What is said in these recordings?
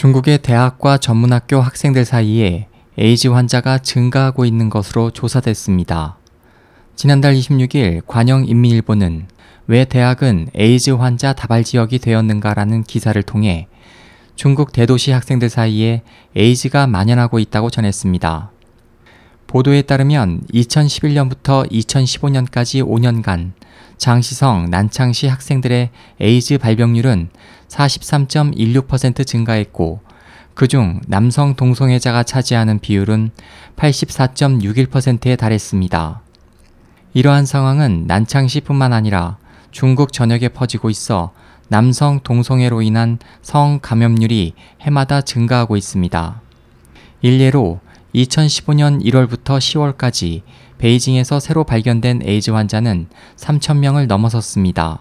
중국의 대학과 전문학교 학생들 사이에 에이즈 환자가 증가하고 있는 것으로 조사됐습니다. 지난달 26일 관영인민일보는 왜 대학은 에이즈 환자 다발 지역이 되었는가라는 기사를 통해 중국 대도시 학생들 사이에 에이즈가 만연하고 있다고 전했습니다. 보도에 따르면 2011년부터 2015년까지 5년간 장시성, 난창시 학생들의 에이즈 발병률은 43.16% 증가했고, 그중 남성 동성애자가 차지하는 비율은 84.61%에 달했습니다. 이러한 상황은 난창시뿐만 아니라 중국 전역에 퍼지고 있어 남성 동성애로 인한 성 감염률이 해마다 증가하고 있습니다. 일례로 2015년 1월부터 10월까지 베이징에서 새로 발견된 에이즈 환자는 3,000명을 넘어섰습니다.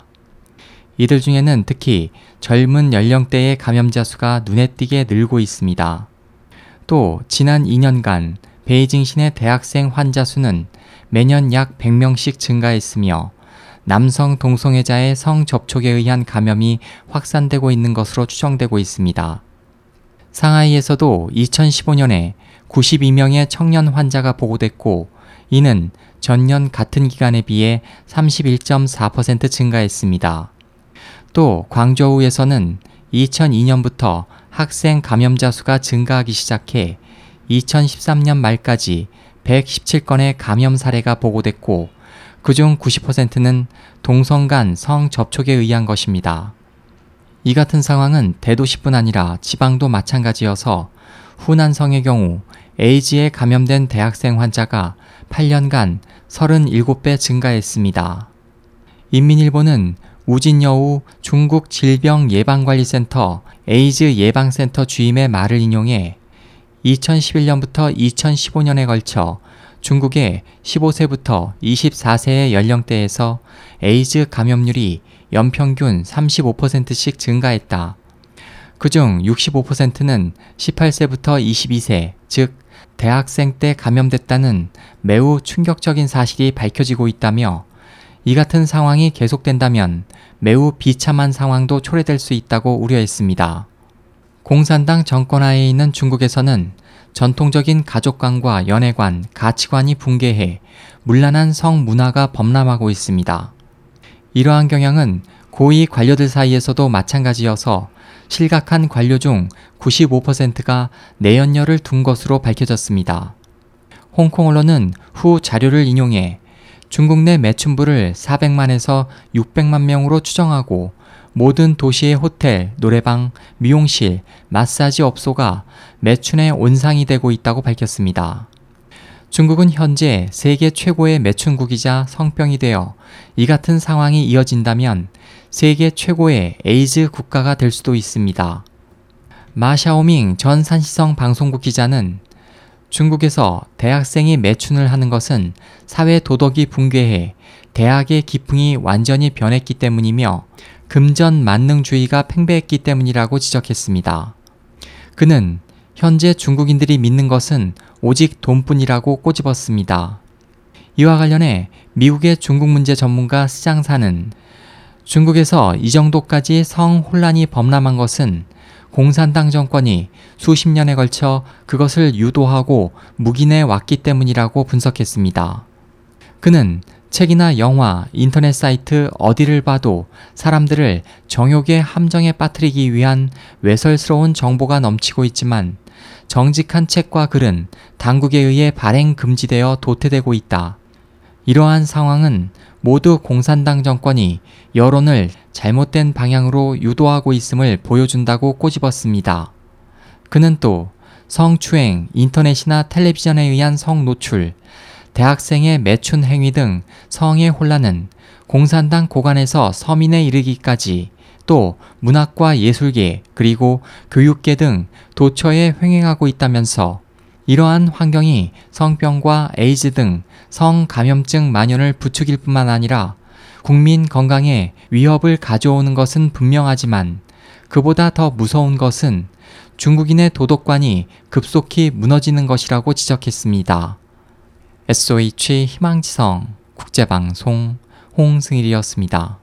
이들 중에는 특히 젊은 연령대의 감염자 수가 눈에 띄게 늘고 있습니다. 또 지난 2년간 베이징 시내 대학생 환자 수는 매년 약 100명씩 증가했으며 남성 동성애자의 성 접촉에 의한 감염이 확산되고 있는 것으로 추정되고 있습니다. 상하이에서도 2015년에 92명의 청년 환자가 보고됐고 이는 전년 같은 기간에 비해 31.4% 증가했습니다. 또 광저우에서는 2002년부터 학생 감염자 수가 증가하기 시작해 2013년 말까지 117건의 감염 사례가 보고됐고 그중 90%는 동성 간 성 접촉에 의한 것입니다. 이 같은 상황은 대도시뿐 아니라 지방도 마찬가지여서 후난성의 경우 에이즈에 감염된 대학생 환자가 8년간 37배 증가했습니다. 인민일보는 우진여우 중국 질병예방관리센터 에이즈 예방센터 주임의 말을 인용해 2011년부터 2015년에 걸쳐 중국의 15세부터 24세의 연령대에서 에이즈 감염률이 연평균 35%씩 증가했다. 그중 65%는 18세부터 22세, 즉 대학생 때 감염됐다는 매우 충격적인 사실이 밝혀지고 있다며 이 같은 상황이 계속된다면 매우 비참한 상황도 초래될 수 있다고 우려했습니다. 공산당 정권하에 있는 중국에서는 전통적인 가족관과 연애관, 가치관이 붕괴해 문란한 성문화가 범람하고 있습니다. 이러한 경향은 고위 관료들 사이에서도 마찬가지여서 실각한 관료 중 95%가 내연녀를 둔 것으로 밝혀졌습니다. 홍콩 언론은 후 자료를 인용해 중국 내 매춘부를 400만에서 600만 명으로 추정하고 모든 도시의 호텔, 노래방, 미용실, 마사지 업소가 매춘의 온상이 되고 있다고 밝혔습니다. 중국은 현재 세계 최고의 매춘국이자 성병이 되어 이 같은 상황이 이어진다면 세계 최고의 에이즈 국가가 될 수도 있습니다. 마샤오밍 전 산시성 방송국 기자는 중국에서 대학생이 매춘을 하는 것은 사회 도덕이 붕괴해 대학의 기풍이 완전히 변했기 때문이며 금전 만능주의가 팽배했기 때문이라고 지적했습니다. 그는 현재 중국인들이 믿는 것은 오직 돈뿐이라고 꼬집었습니다. 이와 관련해 미국의 중국 문제 전문가 스장사는 중국에서 이 정도까지 성 혼란이 범람한 것은 공산당 정권이 수십 년에 걸쳐 그것을 유도하고 묵인해 왔기 때문이라고 분석했습니다. 그는 책이나 영화, 인터넷 사이트 어디를 봐도 사람들을 정욕의 함정에 빠뜨리기 위한 외설스러운 정보가 넘치고 있지만 정직한 책과 글은 당국에 의해 발행 금지되어 도태되고 있다. 이러한 상황은 모두 공산당 정권이 여론을 잘못된 방향으로 유도하고 있음을 보여준다고 꼬집었습니다. 그는 또 성추행, 인터넷이나 텔레비전에 의한 성노출, 대학생의 매춘 행위 등 성의 혼란은 공산당 고관에서 서민에 이르기까지 또 문학과 예술계 그리고 교육계 등 도처에 횡행하고 있다면서 이러한 환경이 성병과 에이즈 등 성감염증 만연을 부추길 뿐만 아니라 국민 건강에 위협을 가져오는 것은 분명하지만 그보다 더 무서운 것은 중국인의 도덕관이 급속히 무너지는 것이라고 지적했습니다. SOH 희망지성 국제방송 홍승일이었습니다.